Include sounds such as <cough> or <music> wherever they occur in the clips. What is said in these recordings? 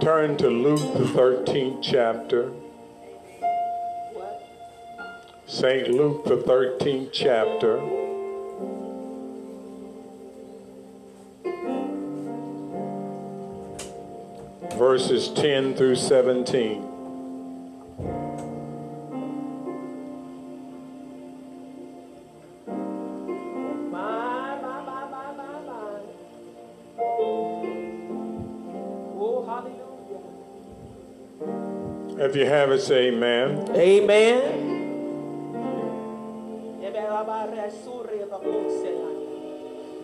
Turn to Luke, the 13th chapter. St. Luke, the 13th chapter. Verses 10 through 17. If you have it, say amen. Amen.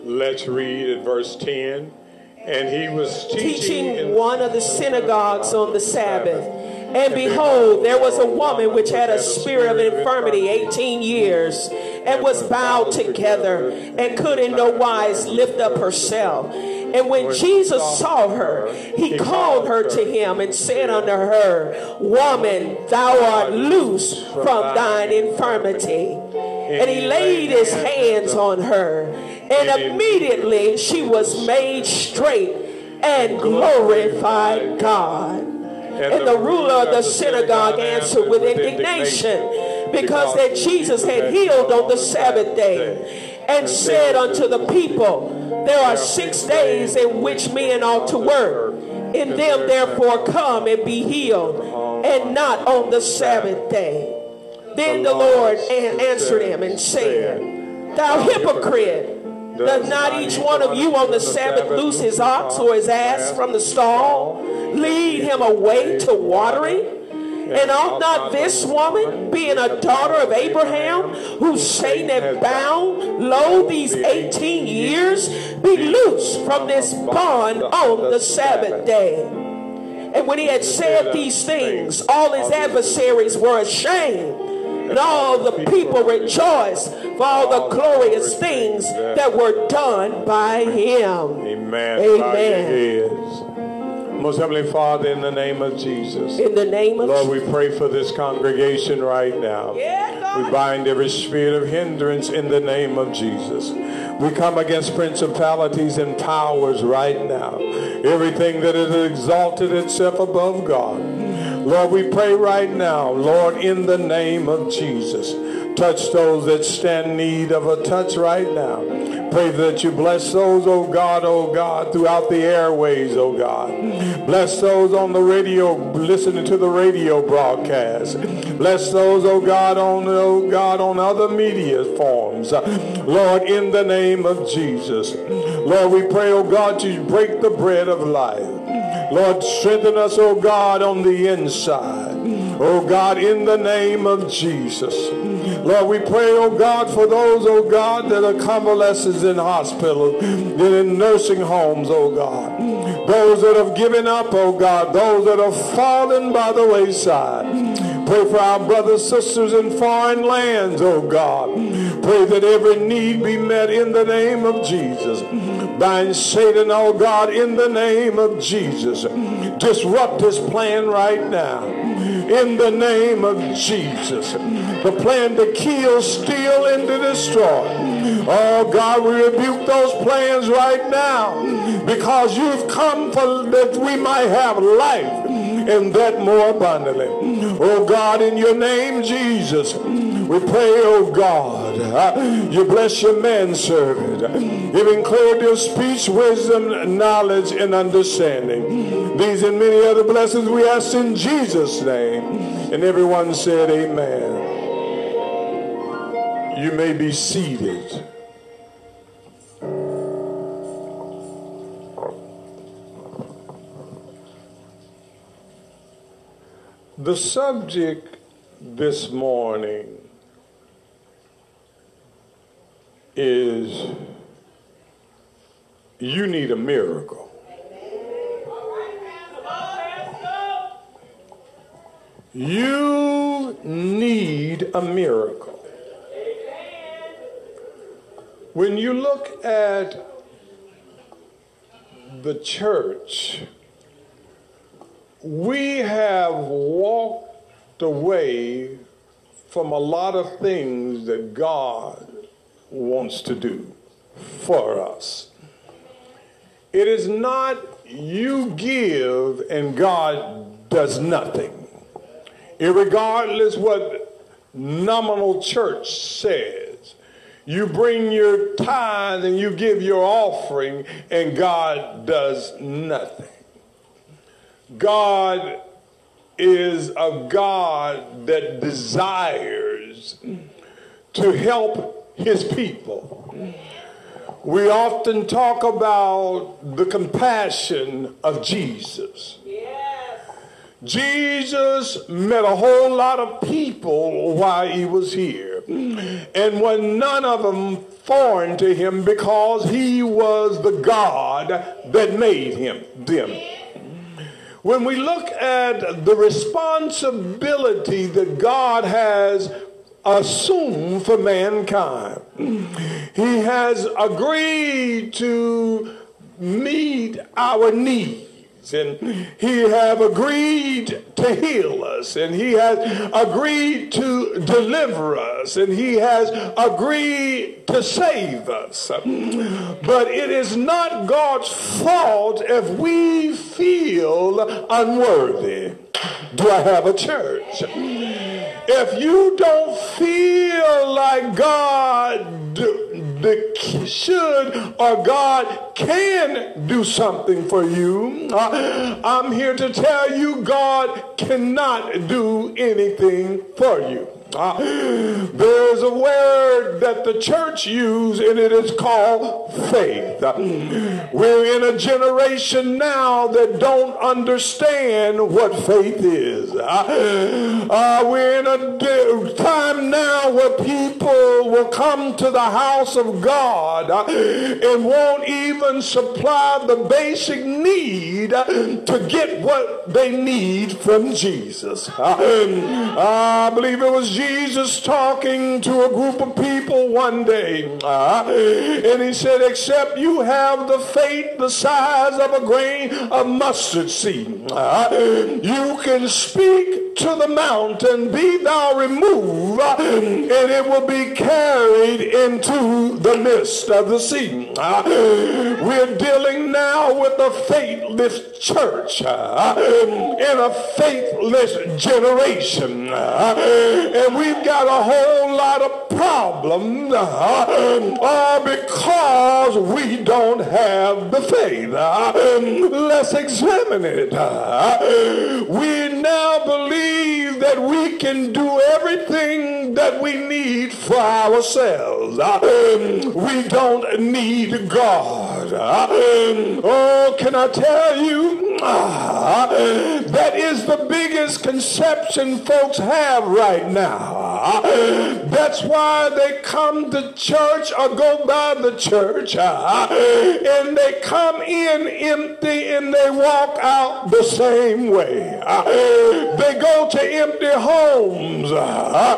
Let's read at verse 10. And he was teaching, Teaching in one of the synagogues on the Sabbath. And behold, there was a woman which had a spirit of infirmity 18 years, and was bowed together, and could in no wise lift up herself. And when Jesus saw her, he called her to him and said unto her, Woman, thou art loose from thine infirmity. And he laid his hands on her, and immediately she was made straight and glorified God. And the ruler of the synagogue answered with indignation because that Jesus had healed on the Sabbath day and said unto the people, There are six days in which men ought to work. In them therefore come and be healed, and not on the Sabbath day. Then the Lord answered him and said, Thou hypocrite, does not each one of you on the Sabbath loose his ox or his ass from the stall, lead him away to watering? And ought not this woman, being a daughter of Abraham, who Satan had bound, lo, these 18 years, be loose from this bond on the Sabbath day? And when he had said these things, all his adversaries were ashamed. And all the people rejoiced for all the glorious things that were done by him. Amen. Amen. Most Heavenly Father, in the name of Jesus. In the name of Lord, we pray for this congregation right now. Yeah, We bind every spirit of hindrance in the name of Jesus. We come against principalities and powers right now. Everything that has exalted itself above God. Lord, we pray right now, Lord, in the name of Jesus. Touch those that stand in need of a touch right now. Pray that you bless those, oh God, oh God, throughout the airways, oh God. Bless those on the radio, listening to the radio broadcast. Bless those, oh God, on oh God, on other media forms. Lord, in the name of Jesus. Lord, we pray, oh God, to break the bread of life. Lord, strengthen us, oh God, on the inside. Oh God, in the name of Jesus. Lord, we pray, oh God, for those, oh God, that are convalescents in hospitals, that in nursing homes, oh God. Those that have given up, oh God, those that have fallen by the wayside. Pray for our brothers, sisters in foreign lands, oh God. Pray that every need be met in the name of Jesus. Bind Satan, oh God, in the name of Jesus. Disrupt his plan right now. In the name of Jesus. The plan to kill, steal, and to destroy. Oh God, we rebuke those plans right now because you've come for that we might have life and that more abundantly. Oh God, in your name, Jesus, we pray, oh God, <laughs> you bless your manservant, giving clarity of speech, wisdom, knowledge, and understanding. These and many other blessings we ask in Jesus' name. And everyone said, Amen. You may be seated. The subject this morning is you need a miracle. You need a miracle. When you look at the church, we have walked away from a lot of things that God wants to do for us. It is not you give and God does nothing. Irregardless what nominal church says, you bring your tithe and you give your offering and God does nothing. God is a God that desires to help his people. We often talk about the compassion of Jesus. Jesus met a whole lot of people while he was here, and when none of them foreign to him because he was the God that made him them. When we look at the responsibility that God has assumed for mankind, He has agreed to meet our needs and he have agreed to heal us and he has agreed to deliver us and he has agreed to save us. But it is not god's fault if we feel unworthy do i have a church if you don't feel like god should or God can do something for you. Uh, I'm here to tell you God cannot do anything for you. Uh, <gasps> there's a word that the church uses, and it is called faith. Uh, we're in a generation now that don't understand what faith is. Uh, uh we're in a time now where people will come to the house of God uh, and won't even supply the basic need uh, to get what they need from Jesus. I believe it was Jesus talking to a group of people one day. Uh, and he said, except you have the faith the size of a grain of mustard seed, uh, you can speak to the mountain, be thou removed, uh, and it will be carried into the midst of the sea. Uh, we're dealing now with a faithless church uh, in a faithless generation. Uh, and we've got a whole lot of problems uh, all because we don't have the faith. Uh, let's examine it. Uh, we now believe that we can do everything that we need for ourselves. Uh, we don't need God. Uh, oh, can I tell you? Uh, that is the biggest conception folks have right now. That's why they come to church or go by the church uh, and they come in empty and they walk out the same way. Uh, they go to empty homes uh,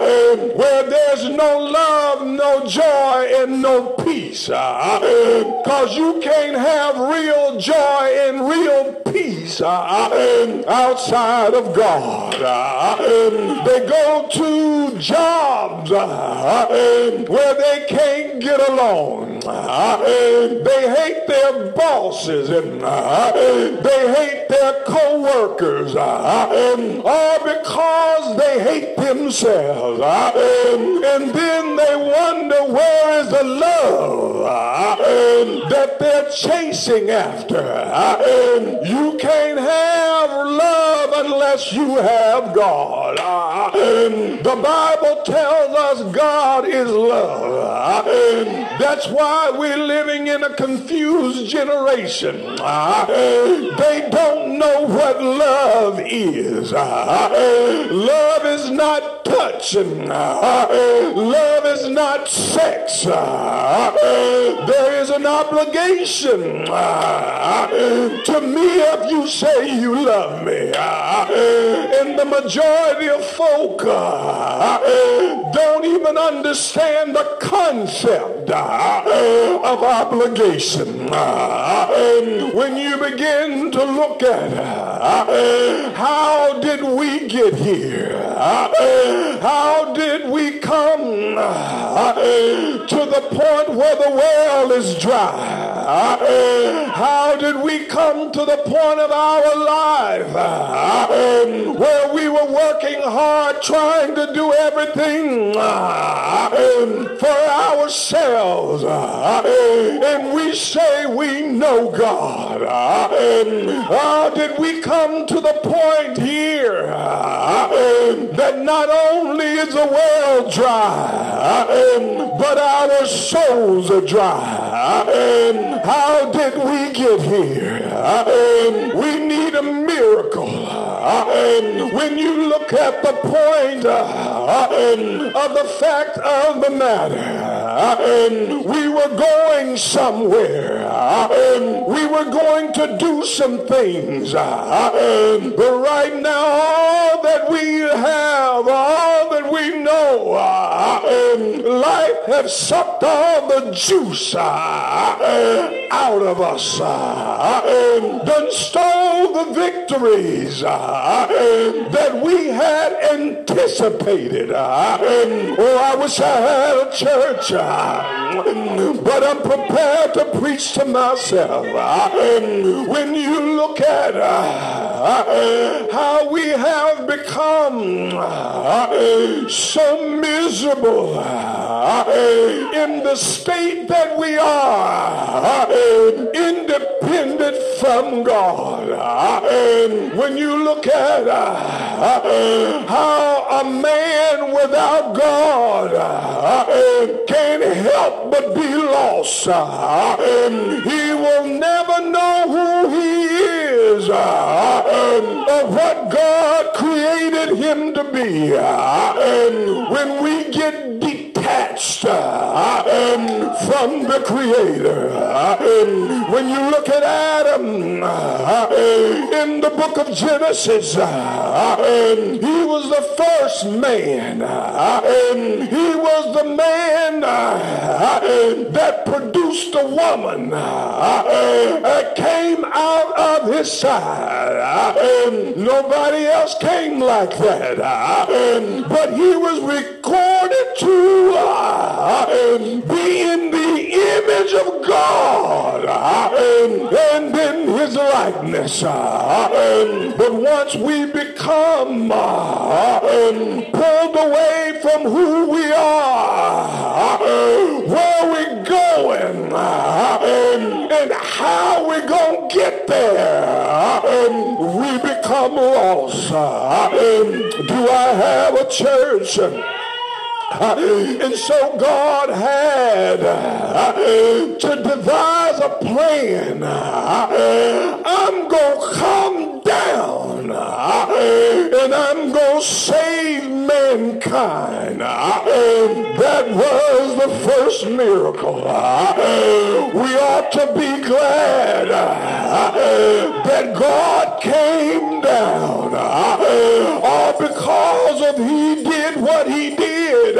where there's no love, no joy, and no peace. Because you can't have real joy and real peace outside of God. They go to jobs uh, where they can't get along. Uh, they hate their bosses and uh, they hate their co-workers all because they hate themselves. And then they wonder where is the love that they're chasing after. You can't have love unless you have God. The Bible tells us God is love. That's why we're living in a confused generation. They don't know what love is. Love is not touch. Love is not sex. There is an obligation to me if you say you love me. And the majority of folk don't even understand the concept Uh, of obligation. Uh, when you begin to look at uh, how did we get here? How did we come to the point where the well is dry? How did we come to the point of our life um, where we were working hard trying to do everything um, for ourselves Uh, uh, and we say we know God? How did we come to the point here that not only is the well dry, um, but our souls are dry? Um, how did we get here? Um, we need a miracle. When you look at the point of the fact of the matter, we were going somewhere. We were going to do some things. But right now, all that we have, all that we know, life has sucked all the juice out of us. Done stole the victories Uh, that we had anticipated. Uh, oh, I wish I had a church, uh, but I'm prepared to preach to myself. When you look at how we have become so miserable in the state that we are, independent from God. When you look at uh, how a man without God uh, can't help but be lost, uh, he will never know who he is or what God created him to be. When we get detached from the Creator, when you look at Adam in the book of Genesis, he was the first man. He was the man that produced a woman that came out of his side. Nobody else came like that. But he was recorded to be in the image of God and in his likeness. But once we become pulled away from who we are, where we going, and how we going to get there, we become lost. Do I have a church? And so God had to devise a plan. I'm going to come down and I'm going to save mankind. That was the first miracle. We ought to be glad that God came down. All because of he did what he did.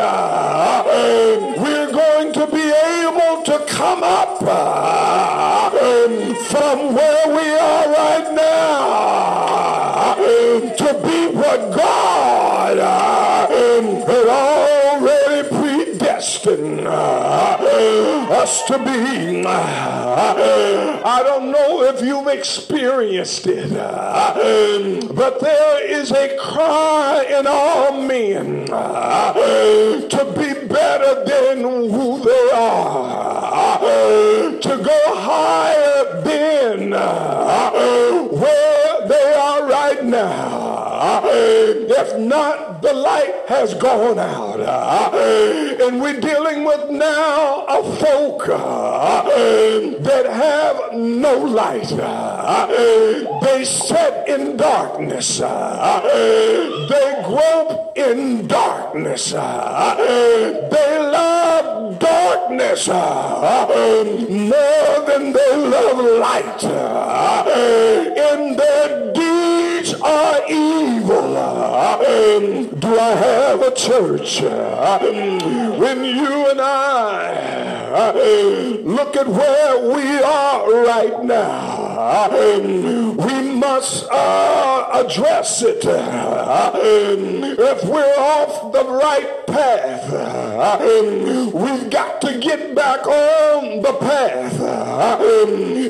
We're going to be able to come up from where we are right now to be what God us to be. I don't know if you've experienced it, but there is a cry in all men to be better than who they are, to go higher than where they are right now. If not, the light has gone out. And we're dealing with now a folk uh, that have no light. They sit in darkness. They grope in darkness. They love darkness uh, more than they love light. In their deeds are evil. Do I have a church? When you and I Look at where we are right now. We must uh, address it. If we're off the right path, we've got to get back on the path.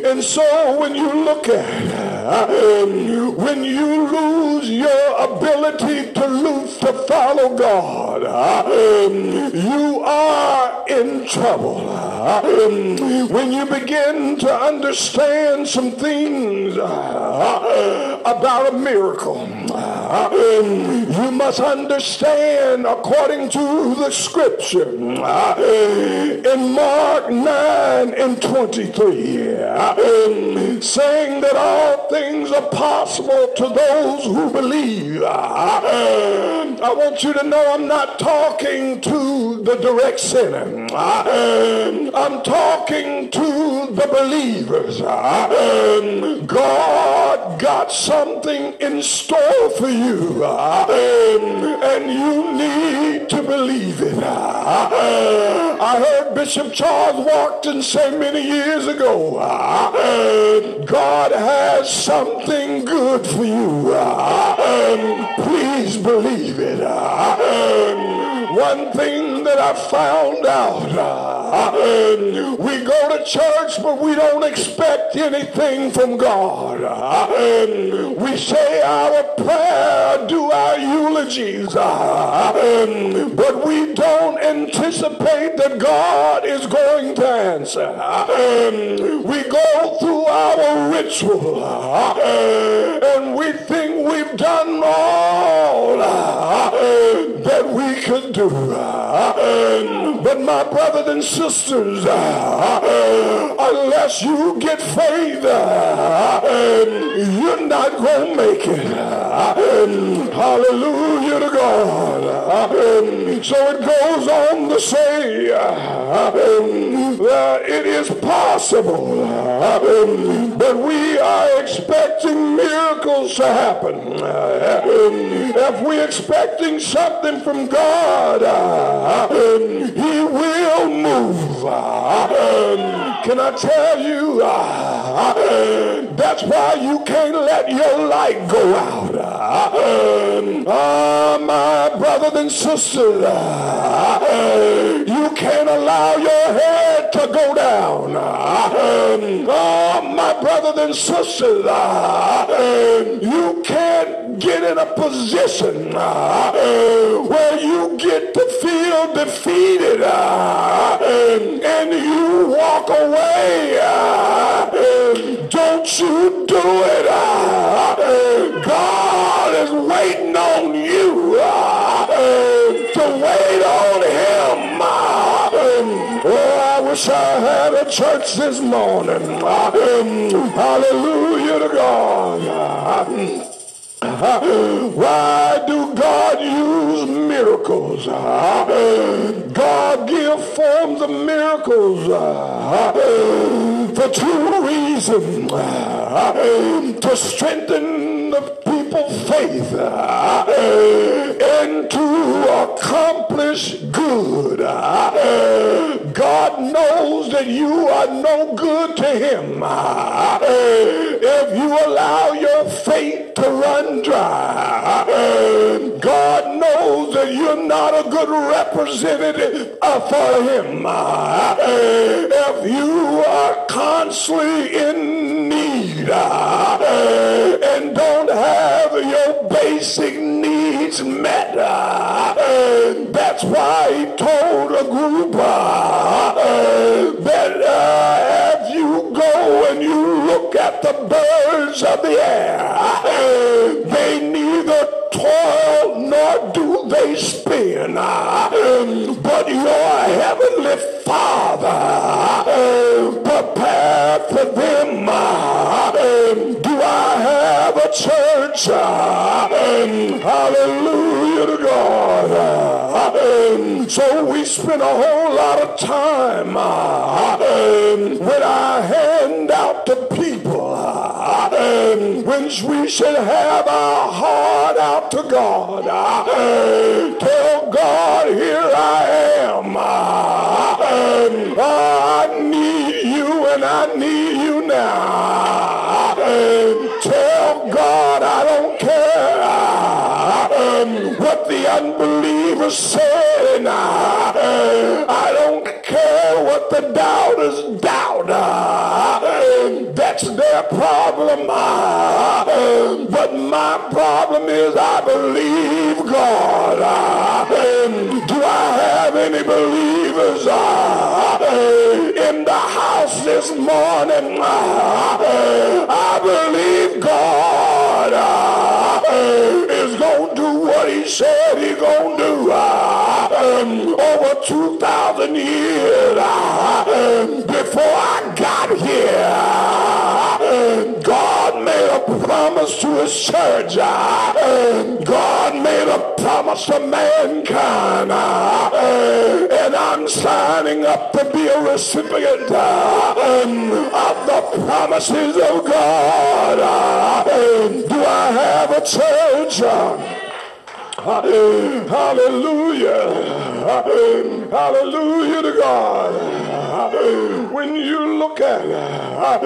And so when you look at Um, when you lose your ability to lose to follow God, um, you are in trouble. Um, when you begin to understand some things uh, about a miracle, you must understand according to the scripture in Mark 9 and 23 saying that all things are possible to those who believe. I want you to know I'm not talking to the direct sinner. I'm talking to the believers. God got something in store for you, and you need to believe it. I heard Bishop Charles Walkton say many years ago, God has something good for you. Please believe it. One thing that I found out, uh, we go to church, but we don't expect anything from God. Uh, we say our prayer, do our eulogies, uh, but we don't anticipate that God is going to answer. We go through our ritual, and we think we've done all that we could do. But my brothers and sisters, uh, unless you get faith, uh, you're not going to make it. Uh, hallelujah to God. So it goes on to say that it is possible, but we are expecting miracles to happen. If we're expecting something from God, he will move. Can I tell you, that's why you can't let your light go out. Oh, my brothers and sisters, you can't allow your head to go down. Oh, my brothers and sisters, you can't get in a position where you get to feel defeated and you walk away. Don't you do it. God is waiting on you a church this morning. Um, hallelujah to God. Uh-huh. <gasps> Why do God use miracles? Uh-huh. God give forms of miracles uh-huh. for two reasons. To strengthen the people's faith and to accomplish good. God knows that you are no good to him if you allow your faith to run dry. God knows that you're not a good representative for him. If you are constantly in need and don't have your basic needs met, that's why he told a group uh, that uh, at the birds of the air, they neither toil nor do they spin. But your heavenly Father prepared for them. Do I have a church? Hallelujah to God. So we spend a whole lot of time when I hand out to people when we should have our heart out to God. Uh, tell God, here I am. Uh, I need you and I need you now. Uh, tell God I don't care um, what the unbelievers say. I don't care what the doubters doubt. Their problem. Uh, but my problem is I believe God. Do I have any believers uh, uh, in the house this morning? I believe God what he said he to do. Uh, um, over 2,000 years uh, um, before I got here. Uh, um, God made a promise to his church. God made a promise to mankind. And I'm signing up to be a recipient of the promises of God. Do I have a church? Hallelujah. Hallelujah to God. <gasps> When you look at her,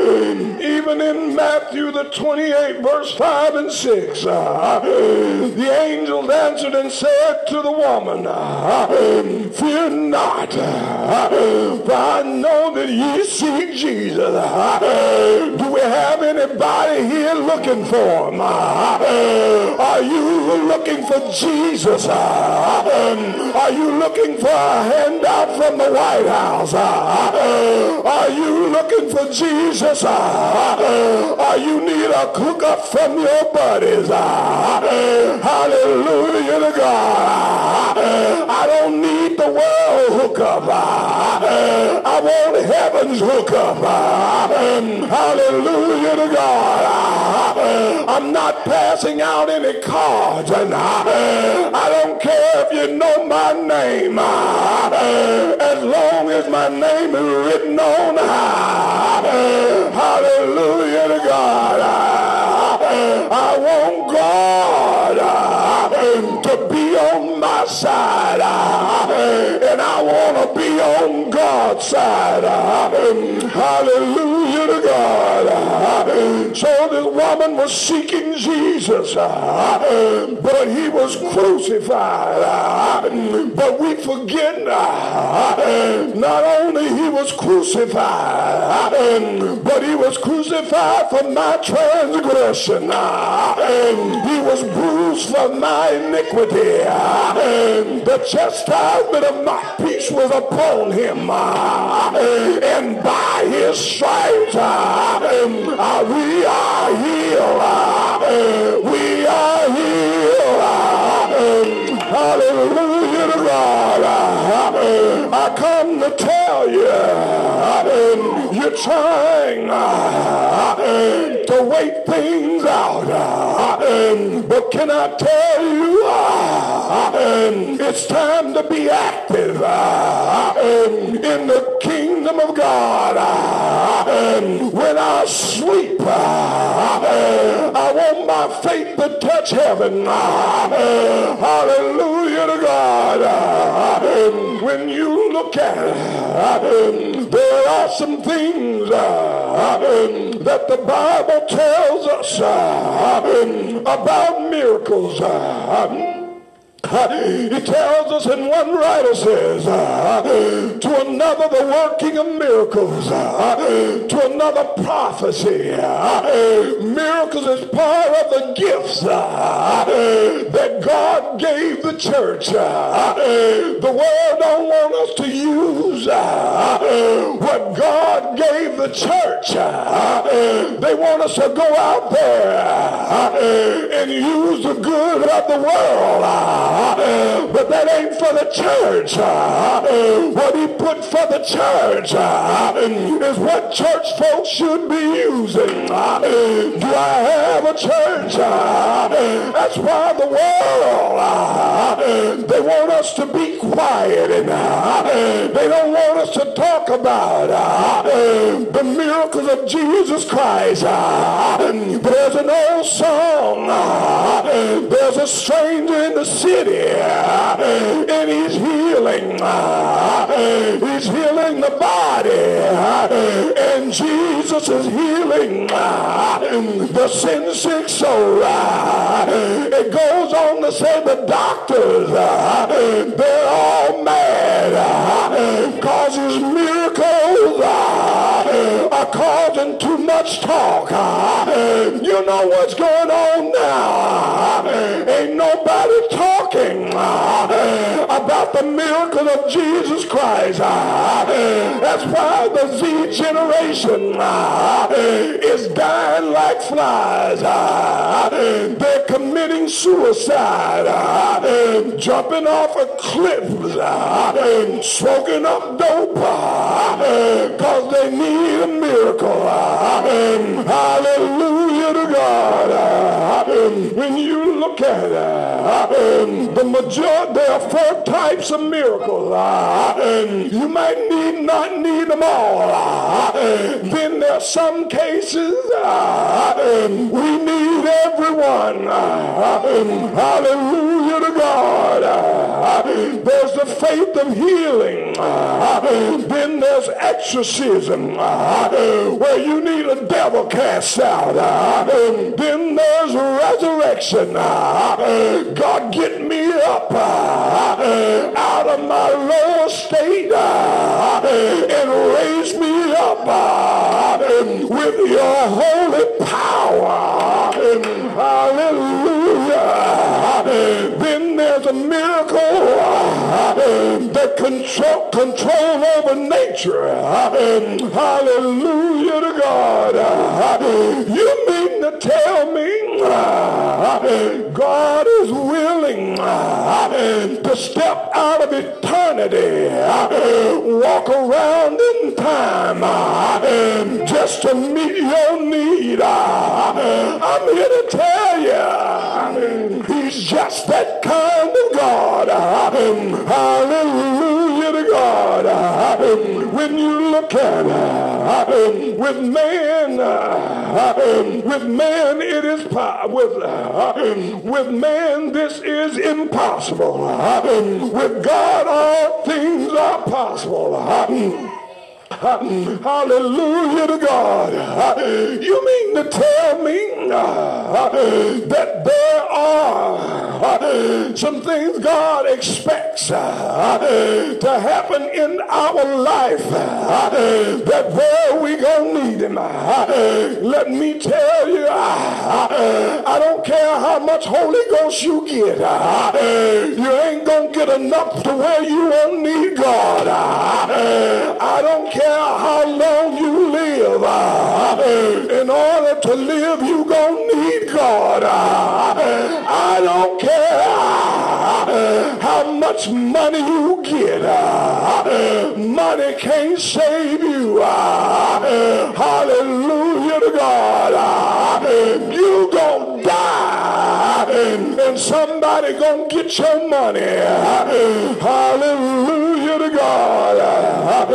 even in Matthew the 28 verse 5 and 6, uh, the angels answered and said to the woman, uh, Fear not, for I know that ye seek Jesus. Do we have anybody here looking for him? Are you looking for Jesus? Are you looking for a handout from the White House? Uh, are you looking for Jesus? Uh, uh, are you need a hookup from your buddies? Hallelujah to God. I don't need the world hookup. I want heaven's hookup. Um, hallelujah to God. I'm not passing out any cards. And I don't care if you know my name. As long as my name is written on high. Hallelujah to God. I want God to on my side. Uh, and I want to be on God's side. Uh, hallelujah to God. Uh, so this woman was seeking Jesus, but he was crucified. But we forget not only he was crucified, but he was crucified for my transgression. He was bruised for my iniquity. The chastisement of my peace was upon him. And by his stripes um, uh, we are healed. Uh, we are healed. Um, hallelujah to God. I come to tell you, you're trying to wait things out. But can I tell you, it's time to be active in the kingdom of God. When I sleep, I want my faith to touch heaven. Hallelujah to God. When you look at it, there are some things uh, that the Bible tells us uh, about miracles. Uh, He tells us in one writer says, uh, to another the working of miracles, uh, to another prophecy. Uh, miracles is part of the gifts that God gave the church. The world don't want us to use what God gave the church. They want us to go out there and use the good of the world Uh, but that ain't for the church. Uh, uh, what he put for the church is what church folks should be using. Do I have a church? That's why the world, they want us to be quiet and they don't want us to talk about the miracles of Jesus Christ. But there's an old song. There's a stranger in the city and he's healing. Uh, he's healing the body uh, and Jesus is healing uh, the sin sick soul. It goes on to say the doctors, they're all mad because his miracles are causing too much talk. You know what's going on now. Ain't nobody talking Uh, about the miracle of Jesus Christ. Uh, That's why the Z generation uh, is dying like flies. They're committing suicide, jumping off of cliffs, smoking up dope because they need a miracle. Hallelujah to God. When you look at it, the majority, there are four types of miracles. Uh, you might need not need them all. Uh, then there are some cases uh, we need everyone. Hallelujah to God. There's the faith of healing. Then there's exorcism where you need a devil cast out. Then there's resurrection. God get me up uh, out of my lower state uh, and raise me up uh, with your holy power. Control, control over nature. Hallelujah to God. You mean to tell me God is willing to step out of eternity, walk around in time just to meet your need. I'm here to tell you, he's just that kind of God. Hallelujah to God. When you look at it, with man, with man it is with with man this is impossible. With God all things are possible. <laughs> Hallelujah to God. You mean to tell me <laughs> that there are <laughs> some things God expects to happen in our life that where we gonna need him. Let me tell you, I don't care how much Holy Ghost you get. You ain't gonna get enough to where you won't need God. I don't care how long you live. Uh, in order to live, you gonna need God. Uh, I don't care uh, how much money you get. Money can't save you. Hallelujah to God. And somebody gonna get your money. Hallelujah to God.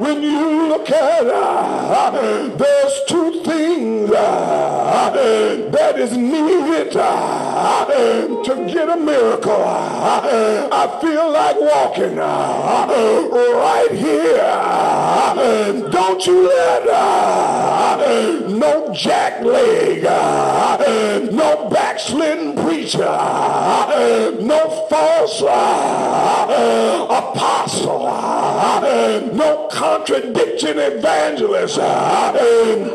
When you look at it, there's two things that is needed uh, to get a miracle. Uh, I feel like walking uh, right here. Don't you let no jack leg, no backslidden preacher, no false apostle, no contradiction evangelist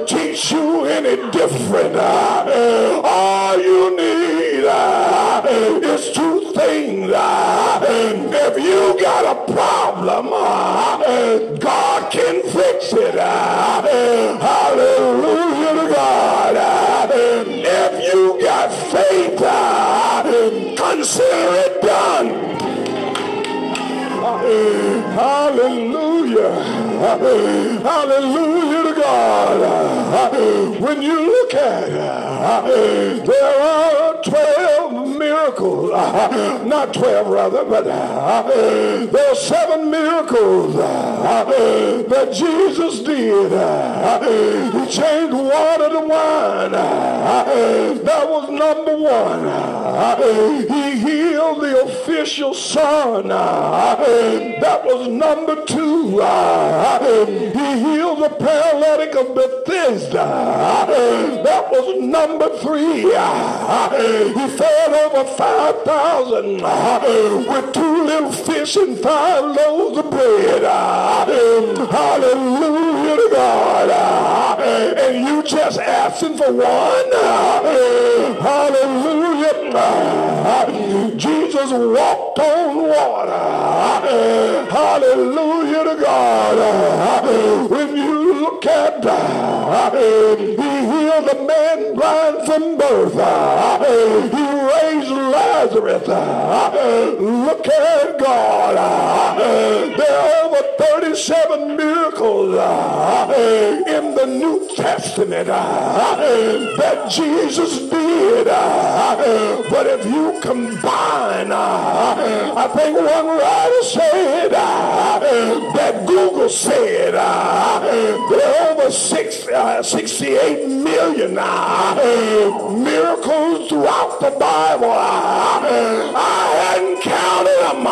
teach you any different. All you need uh, is two things. Uh, if you got a problem, uh, God can fix it. Hallelujah to God. If you got faith, consider it done. Hallelujah. Hallelujah to God. When you look at it, there are 12 miracles. Not 12, rather, but there are seven miracles that Jesus did. He changed water to wine. That was number one. He healed the official son. That was number two. He healed the paralytic of Bethesda. That was number three. He fed over 5,000 with two little fish and five loaves of bread. Hallelujah to God. And you just asking for one. Hallelujah. Jesus walked on water. Hallelujah to God. When you look at He healed a man blind from birth. He raised Lazarus. Uh, look at God. Uh, there are over 37 miracles uh, in the New Testament that Jesus did. But if you combine, I think one writer said that Google said uh, there are over six, uh, 68 million uh, miracles throughout the Bible. Uh, I hadn't counted them,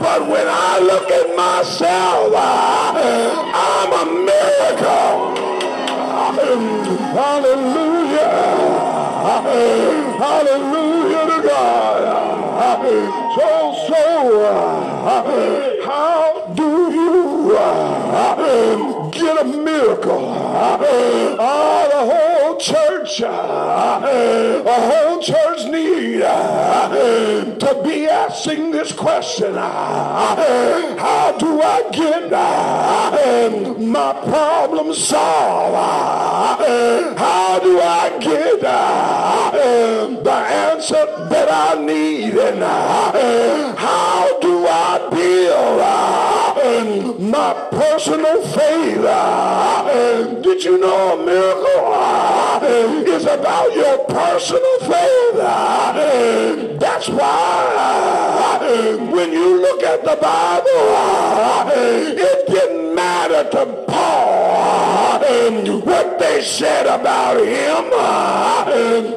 but when I look at myself, I'm a miracle. Hallelujah. Hallelujah to God. So, so, how do get a miracle? Oh, the whole church, ah, the whole church need ah, to be asking this question. How do I get my problem solved? How do I get the answer that I need? And how do I build my personal faith? Did you know a miracle is about your personal faith? That's why when you look at the Bible, it didn't matter to Paul what they said about him.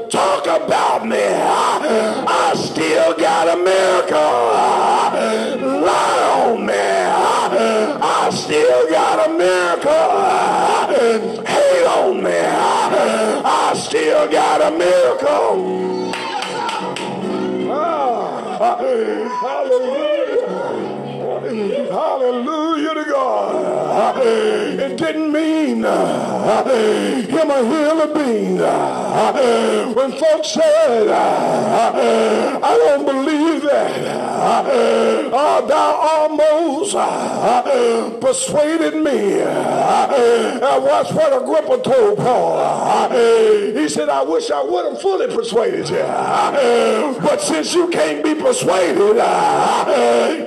Talk about me. I still got a miracle. Lie still got a miracle. Hate on me. I still got a miracle. Ah, hallelujah. Hallelujah to God. It didn't mean uh, him a hill of beans. Uh, when folks said, uh, I don't believe that, oh, thou almost persuaded me. Watch what Agrippa told Paul. He said, I wish I would have fully persuaded you. But since you can't be persuaded,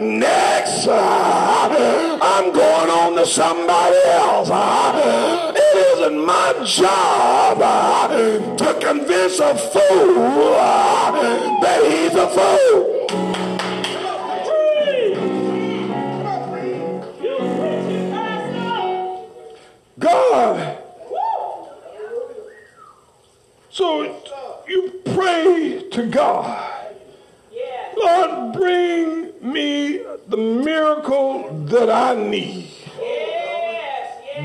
next I'm going on to somebody else. It isn't my job uh, to convince a fool uh, that he's a fool. God. So you pray to God. Lord, bring me the miracle that I need.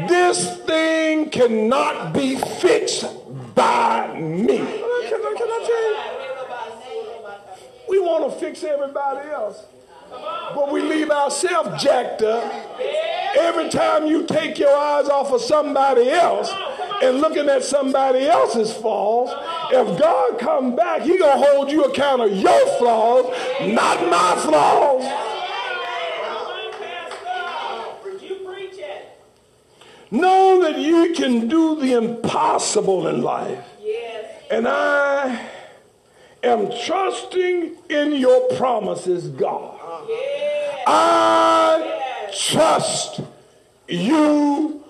This thing cannot be fixed by me. Can, I, can I tell you? We want to fix everybody else. But we leave ourselves jacked up. Every time you take your eyes off of somebody else and looking at somebody else's flaws, if God come back, he going to hold you account of your flaws, not my flaws. Know that you can do the impossible in life. And I am trusting in your promises, God. I trust you,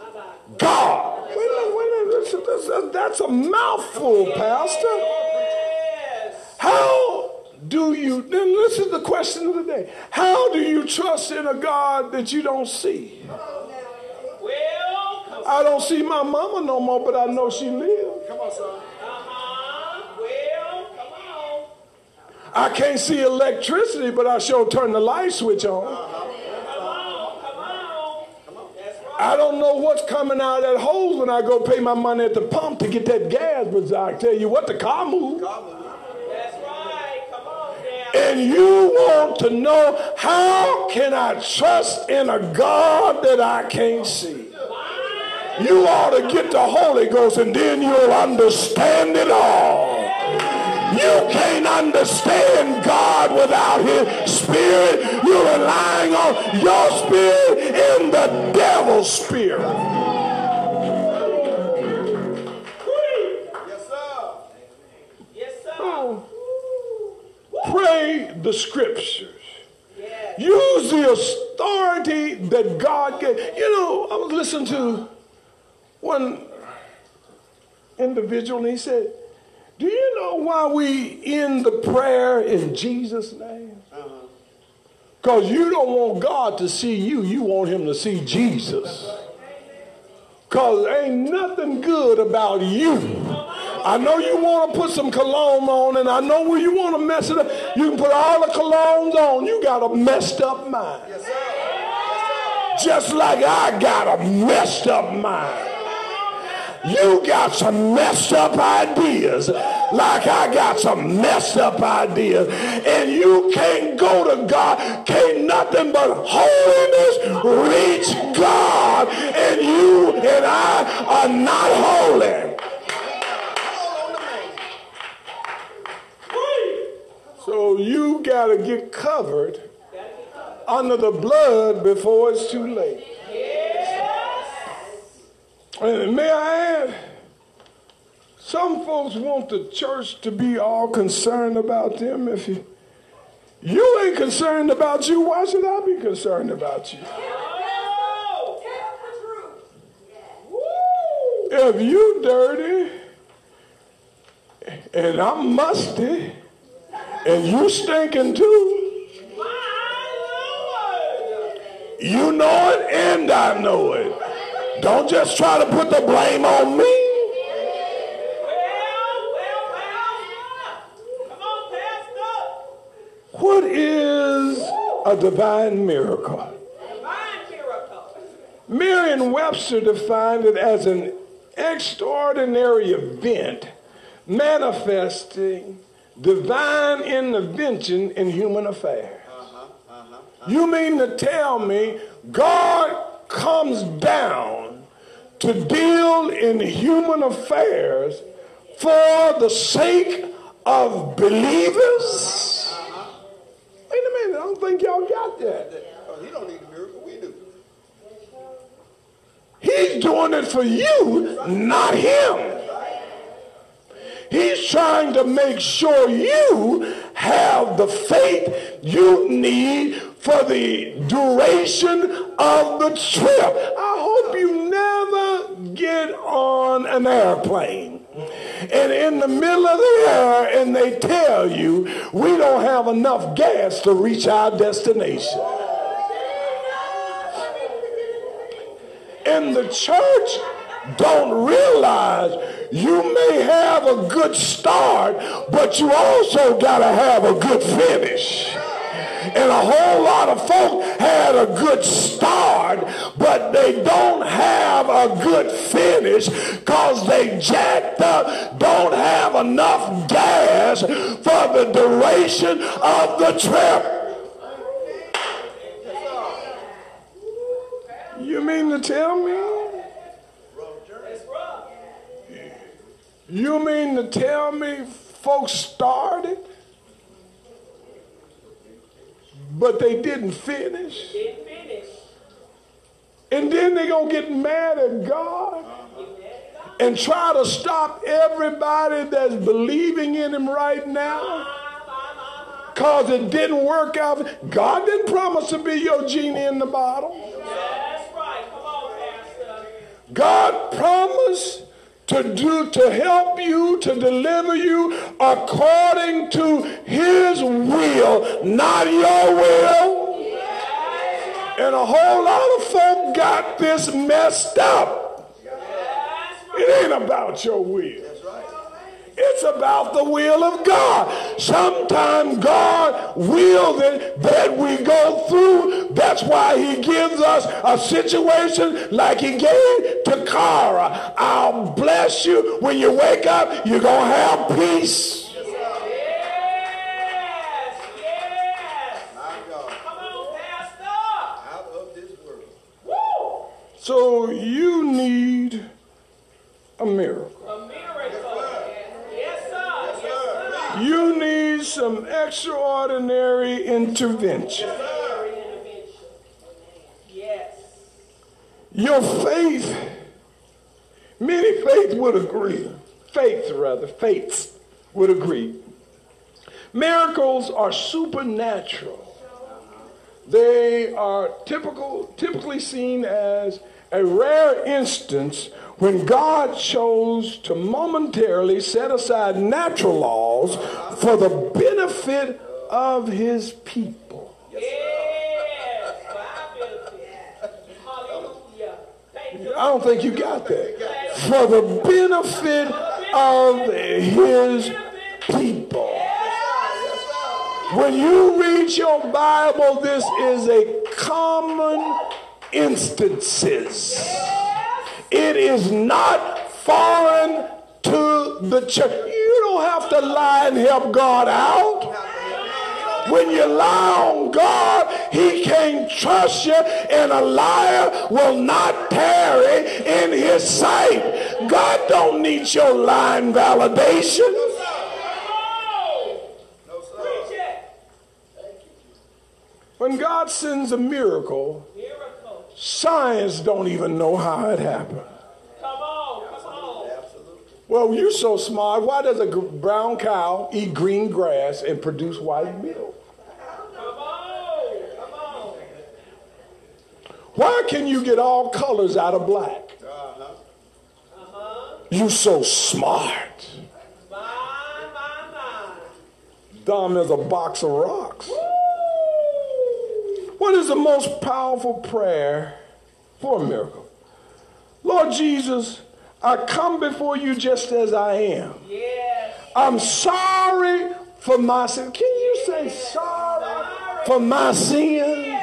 God. Wait a minute, wait a minute. That's a mouthful, Pastor. How do you, then this is the question of the day. How do you trust in a God that you don't see? Come I don't see my mama no more, but I know she lives. Come on, son. uh-huh. Well, come on. I can't see electricity, but I sure turn the light switch on. Come on. Come on. That's right. I don't know what's coming out of that hose when I go pay my money at the pump to get that gas, but I tell you what, the car moves. That's right. Come on now. And you want to know how can I trust in a God that I can't see? You ought to get the Holy Ghost and then you'll understand it all. You can't understand God without His Spirit. You're relying on your spirit in the devil's spirit. Yes, sir. Yes, sir. Oh. Pray the scriptures. Yes. Use the authority that God gave. You know, I was listening to one individual and he said, Do you know why we end the prayer in Jesus' name? Because you don't want God to see you, you want him to see Jesus. Because ain't nothing good about you. I know you want to put some cologne on, and I know where you want to mess it up. You can put all the colognes on. You got a messed up mind. Yes, sir. Yes, Just like I got a messed up mind. You got some messed up ideas, like I got some messed up ideas. And you can't go to God, can't nothing but holiness reach God. And you and I are not holy. So you got to get covered under the blood before it's too late. And may I add, some folks want the church to be all concerned about them. If you, you ain't concerned about you, why should I be concerned about you? If you dirty and I'm musty and you stinking too, you know it and I know it. Don't just try to put the blame on me. What is a divine miracle? Merriam Webster defined it as an extraordinary event manifesting divine intervention in human affairs. Uh-huh, uh-huh, uh-huh. You mean to tell me God comes down to deal in human affairs for the sake of believers? Wait a minute, I don't think y'all got that. Oh, he don't need a miracle. We do. He's doing it for you, not him. He's trying to make sure you have the faith you need for the duration of the trip. I hope you never get on an airplane and in the middle of the air and they tell you we don't have enough gas to reach our destination. And the church don't realize you may have a good start, but you also got to have a good finish. And a whole lot of folk had a good start, but they don't have a good finish because they jacked up, don't have enough gas for the duration of the trip. You mean to tell me? You mean to tell me folks started, but they didn't finish? Didn't finish. And then they're gonna get mad at God and try to stop everybody that's believing in him right now? Cause it didn't work out. God didn't promise to be your genie in the bottle. God promised to to do to help you to deliver you according to his will not your will and a whole lot of folk got this messed up it ain't about your will it's about the will of God. Sometimes God will that, that we go through. That's why he gives us a situation like he gave to Kara. I'll bless you. When you wake up, you're going to have peace. Yes, yes. My God. Come on, Pastor. Out of this world. Woo! So you need a miracle. A miracle. Yes, sir. Yes, sir. You need some extraordinary intervention. Yes. Your faith, many faith would agree, faiths rather, faiths would agree. Miracles are supernatural. They are typical, typically seen as a rare instance when God chose to momentarily set aside natural laws for the benefit of his people. Yes. For our benefit. Hallelujah. Thank you. I don't think you got that. For the benefit of his people. When you read your Bible, this is a common instances. It is not foreign to the church. You don't have to lie and help God out. When you lie on God, he can't trust you, and a liar will not tarry in his sight. God don't need your lying validation. When God sends a Miracle. Science don't even know how it happened. Come on. Come on. Absolutely. Well, you're so smart. Why does a brown cow eat green grass and produce white milk? Come on. Come on. Why can you get all colors out of black? Uh-huh. You so smart. Dumb as a box of rocks. What is the most powerful prayer for a miracle? Lord Jesus, I come before you just as I am. Yes. I'm sorry for my sin. Can you say sorry for my sin?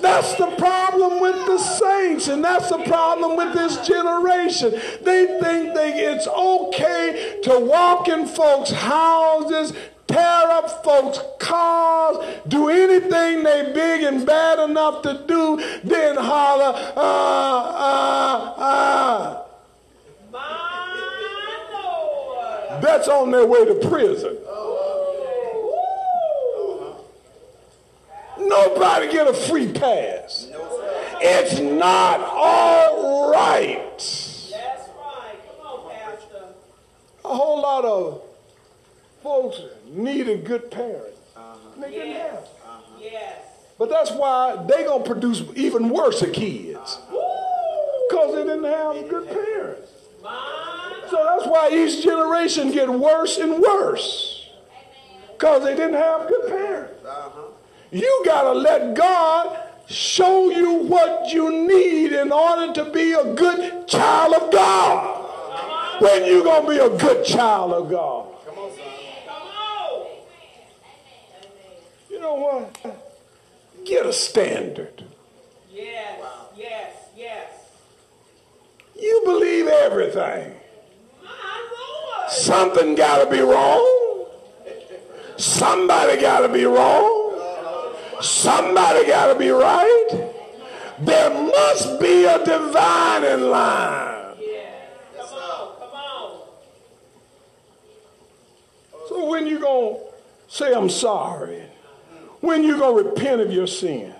That's the problem with the saints, and that's the problem with this generation. They think they, it's okay to walk in folks' houses, tear up folks' cars, do anything they big and bad enough to do, then holler, ah, ah, ah. That's on their way to prison. Nobody get a free pass. It's not all right. That's right. Come on, Pastor. A whole lot of folks needed good parents. They didn't Yes. have. Yes. But that's why they gonna produce even worse kids. Because they didn't have good parents. So that's why each generation get worse and worse. Because they didn't have good parents. Uh-huh. You got to let God show you what you need in order to be a good child of God. When you going to be a good child of God? Come on, son. come on. You know what? Get a standard. Yes. Yes. Yes. You believe everything. Something got to be wrong. Somebody got to be wrong. Somebody got to be right. There must be a dividing line. Come on. Come on. So when you going to say I'm sorry? When you going to repent of your sin?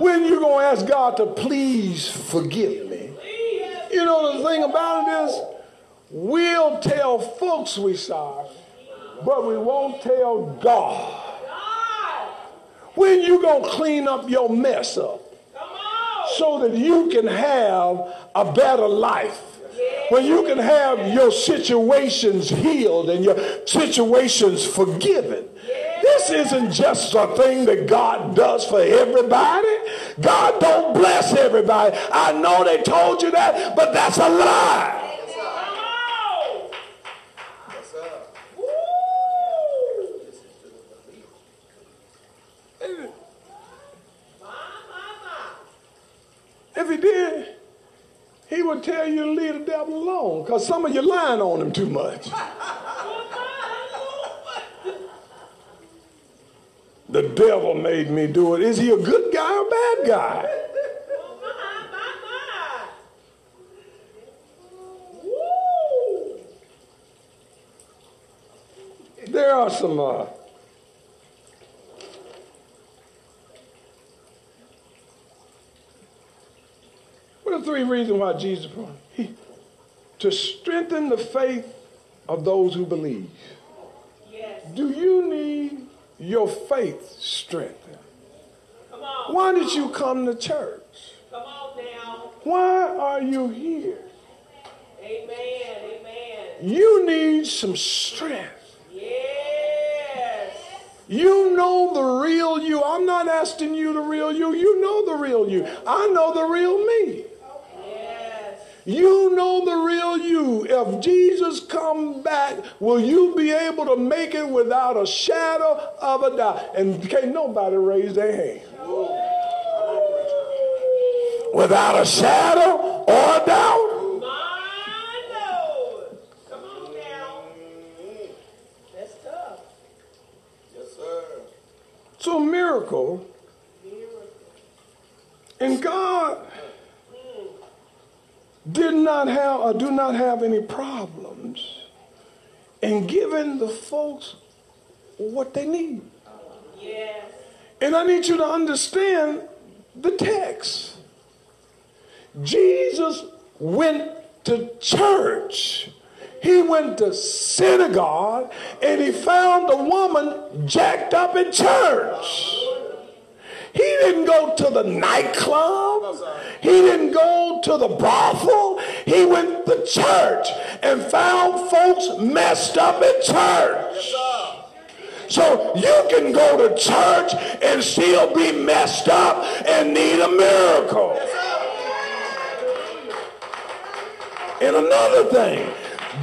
When you going to ask God to please forgive me? You know the thing about it is we'll tell folks we sorry, but we won't tell God. When you going to clean up your mess up so that you can have a better life? When you can have your situations healed and your situations forgiven. This isn't just a thing that God does for everybody. God don't bless everybody. I know they told you that, but that's a lie. If he did, he would tell you to leave the devil alone because some of you lying on him too much. <laughs> The devil made me do it. Is he a good guy or bad guy? There are some uh, What are three reasons why Jesus he, to strengthen the faith of those who believe. Yes. Do you need your faith strengthened? Why did you come to church? Why are you here? Amen. Amen. You need some strength. Yes. You know the real you. I'm not asking you the real you. You know the real you. I know the real me. You know the real you. If Jesus come back, will you be able to make it without a shadow of a doubt? And can't nobody raise their hand. Without a shadow or a doubt. So miracle. And God did not have or do not have any problems in giving the folks what they need. Yes. And I need you to understand the text. Jesus went to church. He went to synagogue and he found a woman jacked up in church. He didn't go to the nightclub. He didn't go to the brothel. He went to church and found folks messed up in church. So you can go to church and still be messed up and need a miracle. And another thing,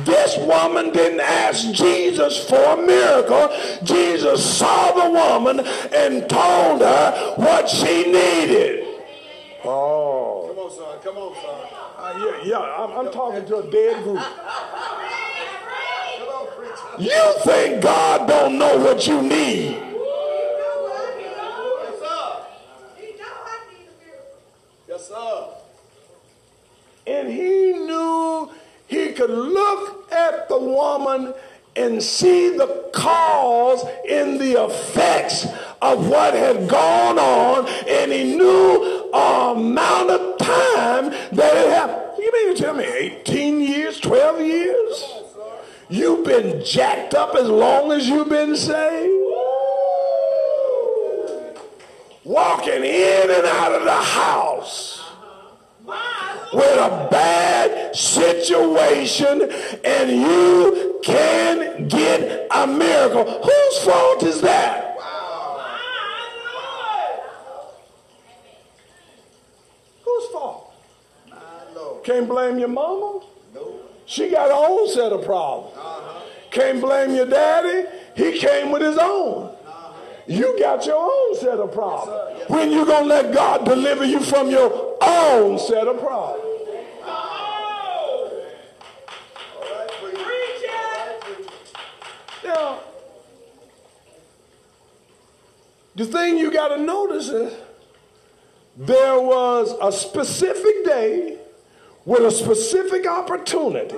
this woman didn't ask Jesus for a miracle. Jesus saw the woman and told her what she needed. Oh. Come on, son. Come on, son. Uh, yeah, yeah I'm, I'm talking to a dead group. You think God don't know what you need. Yes up. He knows what I need. Yes, sir. And he knew he could look at the woman and see the cause in the effects of what had gone on, and he knew amount of time that it happened. You mean to tell me 18 years, 12 years? You've been jacked up as long as you've been saved? Walking in and out of the house with a bad situation and you can get a miracle. Whose fault is that? Whose fault? Can't blame your mama. She got her own set of problems. Can't blame your daddy. He came with his own. You got your own set of problems. When you to let God deliver you from your own set of problems? Now, the thing you got to notice is there was a specific day with a specific opportunity.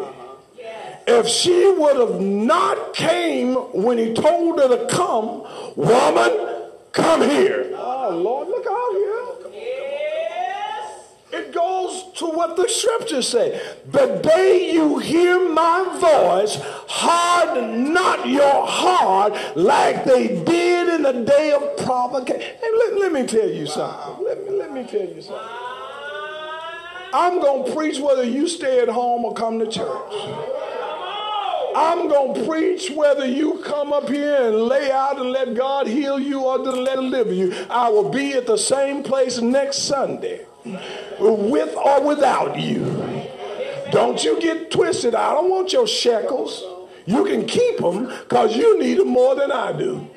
If she would have not came when he told her to come, woman, come here. Oh Lord, look out here. Yes. It goes to what the scriptures say. The day you hear my voice, harden not your heart like they did in the day of provocation. Hey, let, let me tell you something. Let me, let me tell you something. I'm going to preach whether you stay at home or come to church. I'm going to preach whether you come up here and lay out and let God heal you or to let Him deliver you. I will be at the same place next Sunday, with or without you. Don't you get twisted. I don't want your shekels. You can keep them because you need them more than I do.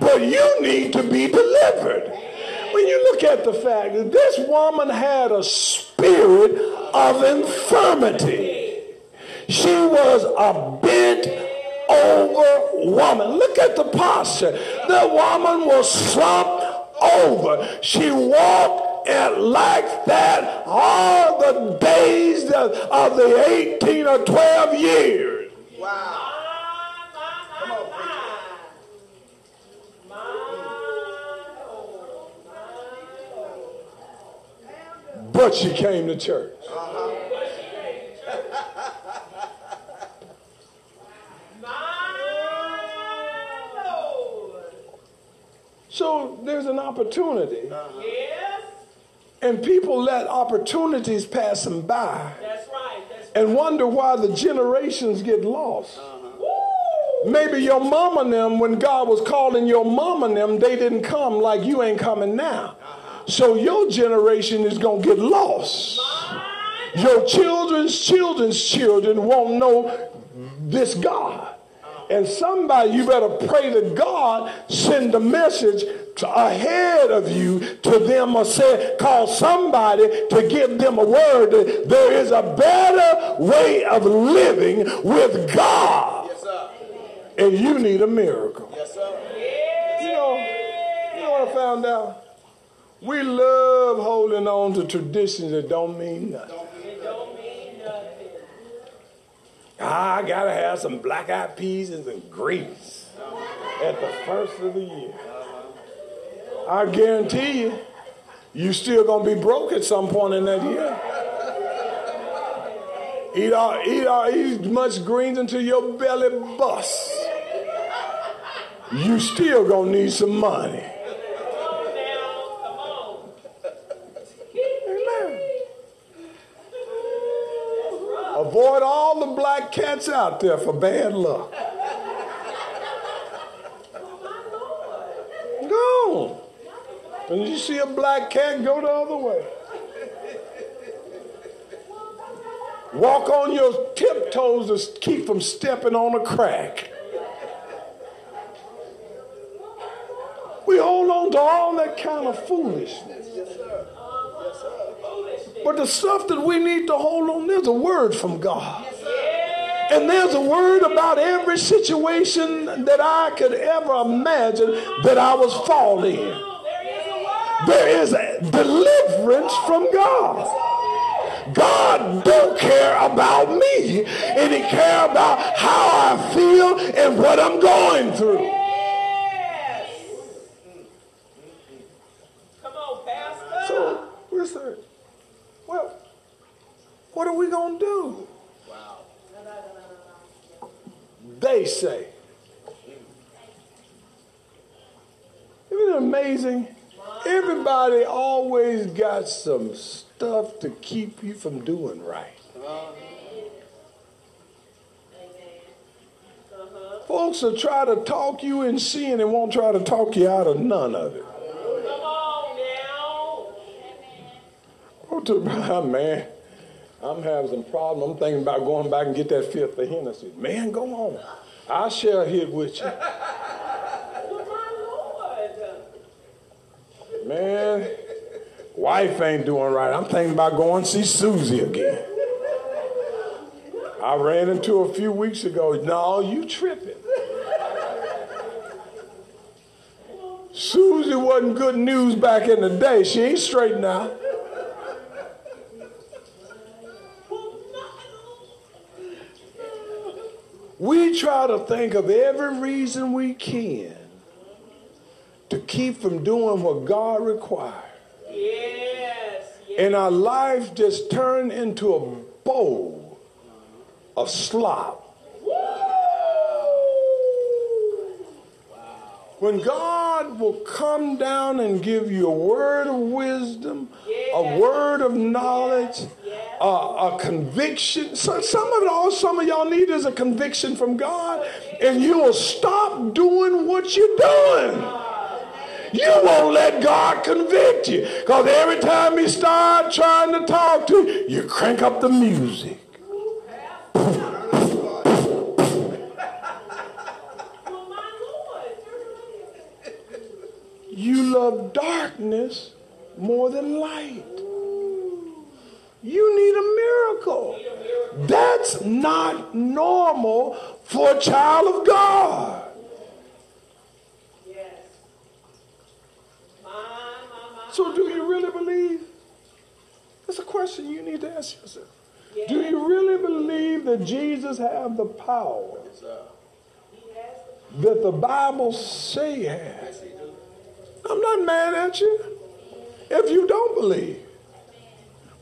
But you need to be delivered. When you look at the fact that this woman had a spirit of infirmity. She was a bent over woman. Look at the posture. The woman was slumped over. She walked and like that all the days of, the 18 or 12 years. Wow. But she came to church. So there's an opportunity. Uh-huh. Yes, And people let opportunities pass them by that's right. That's and wonder why the generations get lost. Uh-huh. Maybe your mama and them, when God was calling your mama and them, they didn't come like you ain't coming now. Uh-huh. So your generation is going to get lost. Your children's children's children won't know this God. And somebody, you better pray that God send a message to, ahead of you to them or say, call somebody to give them a word. that There is a better way of living with God. Yes, sir. And you need a miracle. Yes, sir. You know, you know what I found out? We love holding on to traditions that don't mean nothing. don't mean nothing. I gotta have some black eyed peas and some grapes at the first of the year. I guarantee you, you still gonna be broke at some point in that year. Eat all, eat all, eat much greens until your belly busts. You still gonna need some money. Come on now, come on. Amen. Avoid all the black cats out there for bad luck. Go. When you see a black cat, go the other way. Walk on your tiptoes to keep from stepping on a crack. We hold on to all that kind of foolishness. But the stuff that we need to hold on, there's a word from God. And there's a word about every situation that I could ever imagine that I was falling in. There is a deliverance from God. God don't care about me, and He care about how I feel and what I'm going through. Yes. Come on, Pastor. So, where's the, well, what are we going to do? They say. Isn't it amazing? Everybody always got some stuff to keep you from doing right. Folks will try to talk you in sin and won't try to talk you out of none of it. Come on now. Man. I'm having some problem. I'm thinking about going back and get that fifth of Hennessy. Man, go on. I'll share a hit with you. <laughs> Oh, my Lord. Man, wife ain't doing right. I'm thinking about going see Susie again. I ran into her a few weeks ago. No, you tripping. Susie wasn't good news back in the day. She ain't straight now. We try to think of every reason we can to keep from doing what God requires. Yes. yes. And our life just turned into a bowl of slop. When God will come down and give you a word of wisdom, a word of knowledge, a, a conviction. So some of it, all some of y'all need is a conviction from God, and you will stop doing what you're doing. You won't let God convict you. Because every time he start trying to talk to you, you crank up the music. You love darkness more than light. You need a miracle. That's not normal for a child of God. So, do you really believe? That's a question you need to ask yourself. Do you really believe that Jesus have the power that the Bible say he has? I'm not mad at you if you don't believe.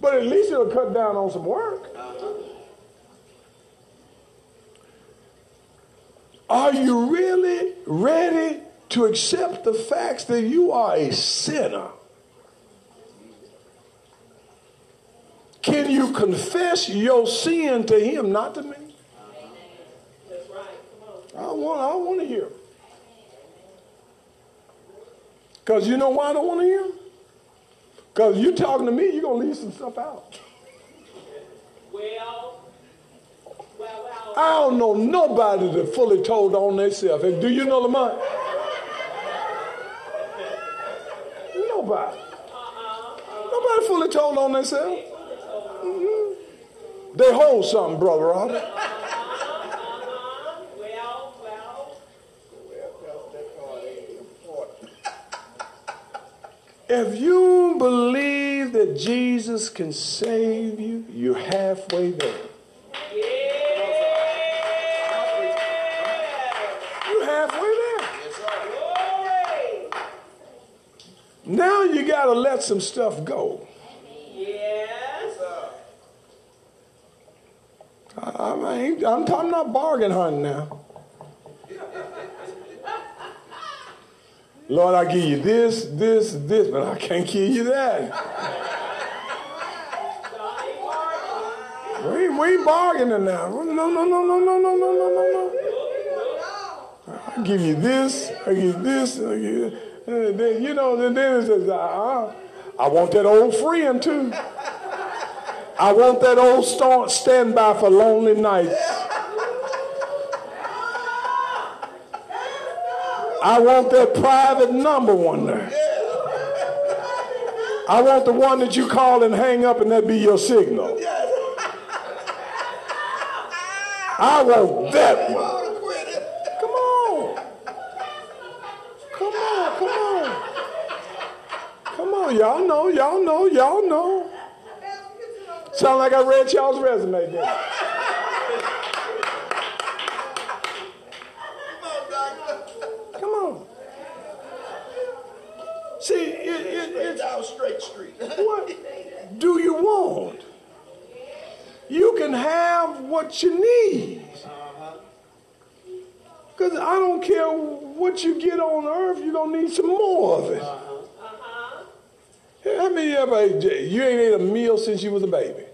But at least it'll cut down on some work. Are you really ready to accept the facts that you are a sinner? Can you confess your sin to him, not to me? That's right. I want, I want to hear. Because you know why I don't want to hear? Because you talking to me, you're going to leave some stuff out. Well, well, well. I don't know nobody that fully told on themselves. And do you know Lamont? Uh-huh. Nobody. Nobody fully told on themselves. They hold something, brother Robert. If you believe that Jesus can save you, you're halfway there. You're halfway there. Now you got to let some stuff go. Yes. I, I ain't, I'm, I'm not bargain hunting now. Lord, I give you this, this, this, but I can't give you that. We, we bargaining now. No, no, no, no, no, no, no, no, no, no. I give you this, I give you this, I give you, and then, you know, then, then it says, uh, I want that old friend too. I want that old stand by for lonely nights. I want that private number one there. I want the one that you call and hang up and that be your signal. I want that one. Come on. Come on, come on. Come on, y'all know, y'all know, y'all know. Sound like I read y'all's resume, didn't I? Come on. See, it, it, it's Down <laughs> What do you want? You can have what you need. Because I don't care what you get on earth, you're going to need some more of it. How many of you ain't ate a meal since you was a baby?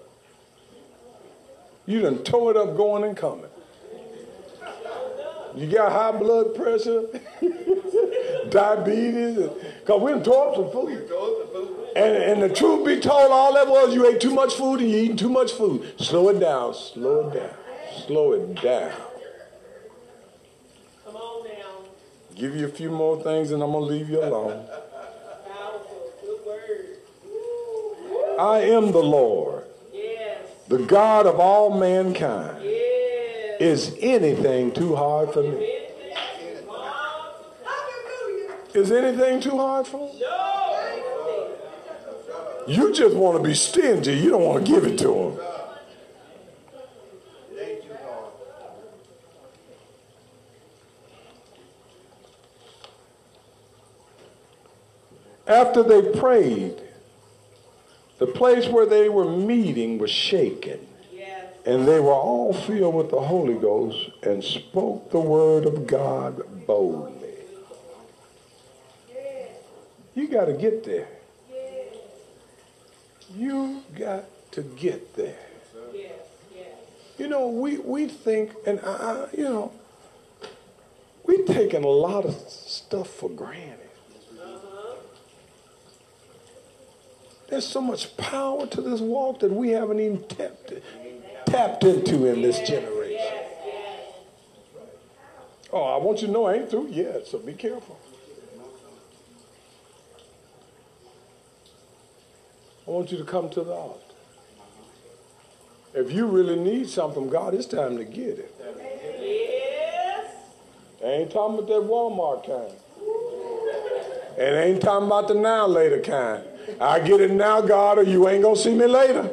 You done tore it up going and coming. You got high blood pressure, <laughs> diabetes, because we done tore up some food. And, and the truth be told, all that was you ate too much food and you eating too much food. Slow it down, slow it down, slow it down. Come on now. Give you a few more things and I'm going to leave you alone. Powerful. Good word. I am the Lord, Yes. the God of all mankind. Yes. Is anything too hard for me? Is anything too hard for me? No. You just want to be stingy. You don't want to give it to him. It ain't too hard. After they prayed, the place where they were meeting was shaken, and they were all filled with the Holy Ghost and spoke the word of God boldly. You got to get there. You got to get there. You know, we, we think, and I, you know, we're taking a lot of stuff for granted. Uh-huh. There's so much power to this walk that we haven't even tapped, tapped into in this generation. Oh, I want you to know I ain't through yet, so be careful. I want you to come to the altar. If you really need something from God, it's time to get it. I ain't talking about that Walmart kind. And I ain't talking about the now later kind. I get it now, God, or you ain't gonna see me later.